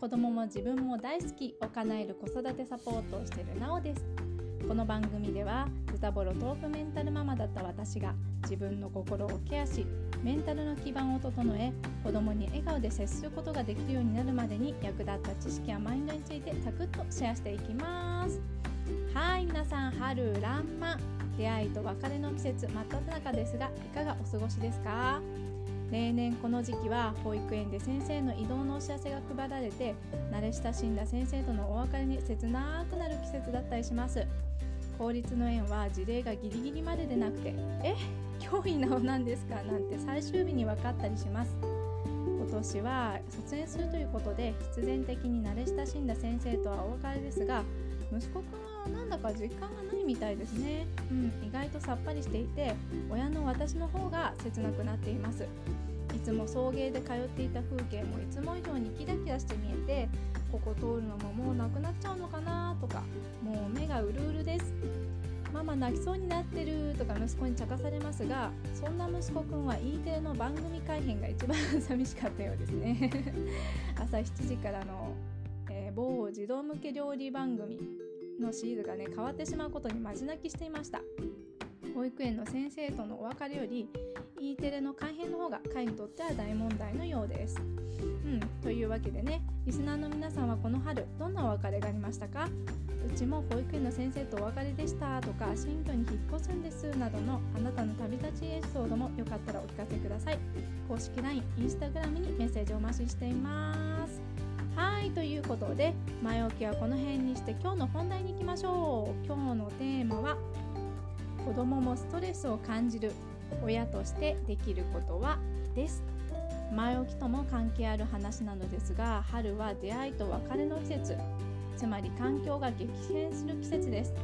子供も自分も大好きを叶える子育てサポートをしているなおです。この番組ではズタボロ豆腐メンタルママだった私が自分の心をケアしメンタルの基盤を整え子供に笑顔で接することができるようになるまでに役立った知識やマインドについてサクッとシェアしていきます。はい皆さん春らんま出会いと別れの季節真っ只中ですがいかがお過ごしですか？例年この時期は保育園で先生の移動のお知らせが配られて慣れ親しんだ先生とのお別れに切なくなる季節だったりします。公立の園は事例がギリギリまででなくてえ教員なおなんですか？なんて最終日に分かったりします。今年は卒園するということで必然的に慣れ親しんだ先生とはお別れですが息子くんはなんだか実感がないみたいですね、うん、意外とさっぱりしていて親の私の方が切なくなっています。いつも送迎で通っていた風景もいつも以上にキラキラして見えてここ通るのももうなくなっちゃうのかなとかもう目がうるうるです。ママ泣きそうになってるとか息子に茶化されますがそんな息子くんは E テレの番組改編が一番寂しかったようですね。朝7時からの、えー、某児童向け料理番組のシーズがね変わってしまうことにまじ泣きしていました。保育園の先生とのお別れより E テレの改編の方が会にとっては大問題のようです。うん、というわけでねリスナーの皆さんはこの春どんなお別れがありましたか？うちも保育園の先生とお別れでしたとか新居に引っ越すんですなどのあなたの旅立ちエピソードもよかったらお聞かせください。公式 LINE、Instagram にメッセージをお待ちしています。はいということで前置きはこの辺にして今日の本題に行きましょう。今日のテーマは子供もストレスを感じる親としてできることは？です。前置きとも関係ある話なのですが春は出会いと別れの季節。つまり環境が激変する季節です。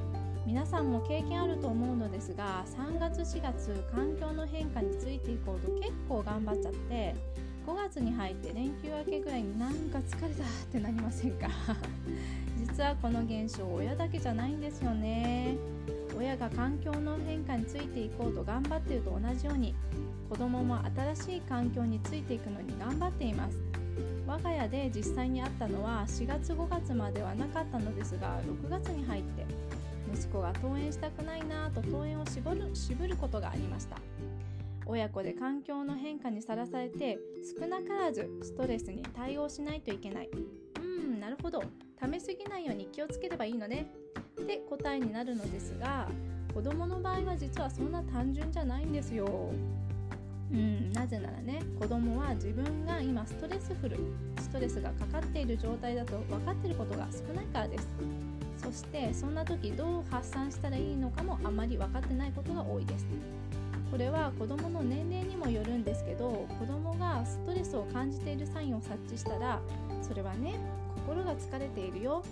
皆さんも経験あると思うのですが3月4月環境の変化についていこうと結構頑張っちゃって5月に入って連休明けぐらいになんか疲れたってなりませんか？実はこの現象親だけじゃないんですよね。親が環境の変化についていこうと頑張っていると同じように子供も新しい環境についていくのに頑張っています。我が家で実際にあったのは4月5月まではなかったのですが6月に入って息子が登園したくないなぁと登園を絞る渋ることがありました。親子で環境の変化にさらされて少なからずストレスに対応しないといけない。うんなるほど。溜めすぎないように気をつければいいのね。って答えになるのですが子供の場合は実はそんな単純じゃないんですよ。うん、なぜならね子供は自分が今ストレスフルストレスがかかっている状態だと分かっていることが少ないからです。そしてそんな時どう発散したらいいのかもあまり分かってないことが多いです。これは子供の年齢にもよるんですけど子供がストレスを感じているサインを察知したらそれはね心が疲れているよ。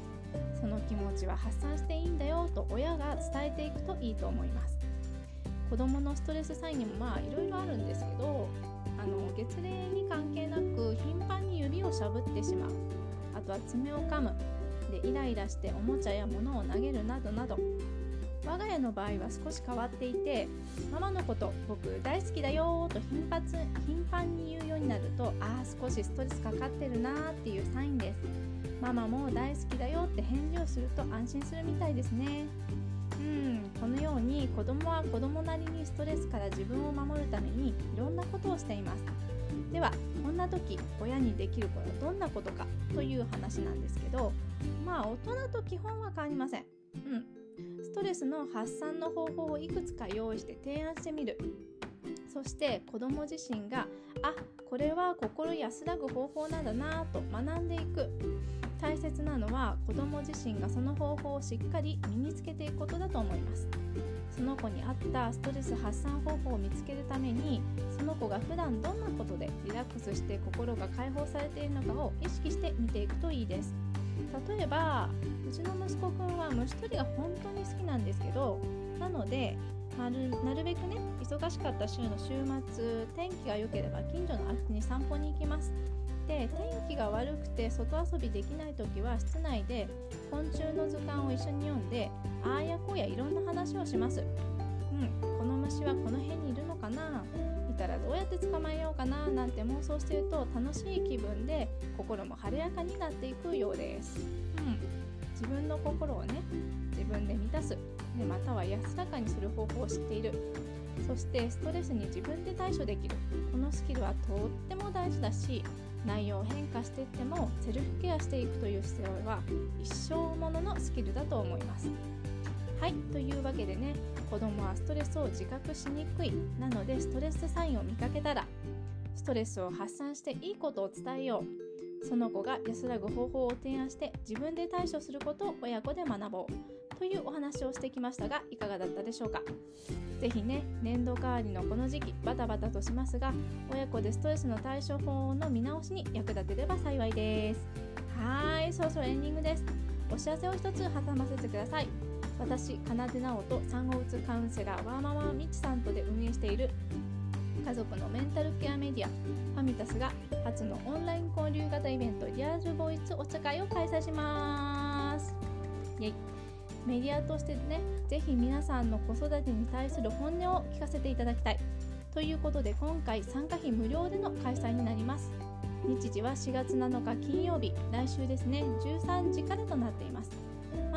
その気持ちは発散していいんだよと親が伝えていくといいと思います。子どものストレスサインにもまあいろいろあるんですけどあの月齢に関係なく頻繁に指をしゃぶってしまう。あとは爪を噛む。でイライラしておもちゃや物を投げるなどなど。我が家の場合は少し変わっていてママのこと僕大好きだよと頻発頻繁に言うようになるとああ少しストレスかかってるなーっていうサインです。ママも大好きだよって返事をすると安心するみたいですね。うんこのように子供は子供なりにストレスから自分を守るためにいろんなことをしています。ではこんな時親にできることはどんなことかという話なんですけどまあ大人と基本は変わりません。うん。トレスの発散の方法をいくつか用意して提案してみる。そして子ども自身があこれは心安らぐ方法なんだなと学んでいく大切なのは子ども自身がその方法をしっかり身につけていくことだと思います。その子に合ったストレス発散方法を見つけるためにその子が普段どんなことでリラックスして心が解放されているのかを意識して見ていくといいです。例えばうちの息子くんは虫取りが本当に好きなんですけどなのでなるなるべくね忙しかった週の週末天気が良ければ近所の空き地に散歩に行きます。で天気が悪くて外遊びできない時は室内で昆虫の図鑑を一緒に読んであーやこうやいろんな話をします。うんこの虫はこの辺にいるのかな？たらどうやって捕まえようかななんて妄想していると楽しい気分で心も晴れやかになっていくようです、うん、自分の心をね自分で満たす。でまたは安らかにする方法を知っている。そしてストレスに自分で対処できる。このスキルはとっても大事だし内容を変化していってもセルフケアしていくという姿勢は一生もののスキルだと思います。はいというわけでね子供はストレスを自覚しにくいなのでストレスサインを見かけたらストレスを発散していいことを伝えよう。その子が安らぐ方法を提案して自分で対処することを親子で学ぼう。というお話をしてきましたがいかがだったでしょうか？是非ね年度代わりのこの時期バタバタとしますが親子でストレスの対処法の見直しに役立てれば幸いです。はいそろそろエンディングです。お知らせを一つ挟ませてください。私、かなでなおと産後うつカウンセラーワーママみちさんとで運営している家族のメンタルケアメディアファミタスが初のオンライン交流型イベントリアルボイスお茶会を開催します。イェイ。メディアとしてね、ぜひ皆さんの子育てに対する本音を聞かせていただきたい。ということで今回参加費無料での開催になります。日時は4月7日金曜日。来週ですね13時からとなっています。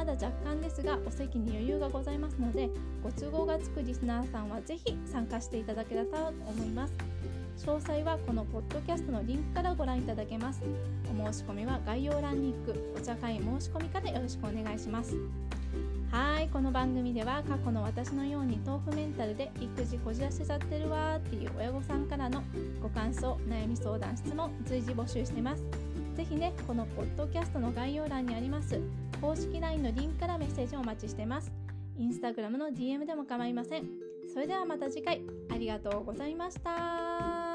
だ若干ですがお席に余裕がございますのでご都合がつくリスナーさんはぜひ参加していただけたらと思います。詳細はこのポッドキャストのリンクからご覧いただけます。お申し込みは概要欄に行くお茶会申し込みからよろしくお願いします。はいこの番組では過去の私のように豆腐メンタルで育児こじらせちゃってるわーっていう親御さんからのご感想悩み相談質問随時募集してます。ぜひねこのポッドキャストの概要欄にあります公式 LINE のリンクからメッセージをお待ちしてます。インスタグラムの DM でも構いません。それではまた次回。ありがとうございました。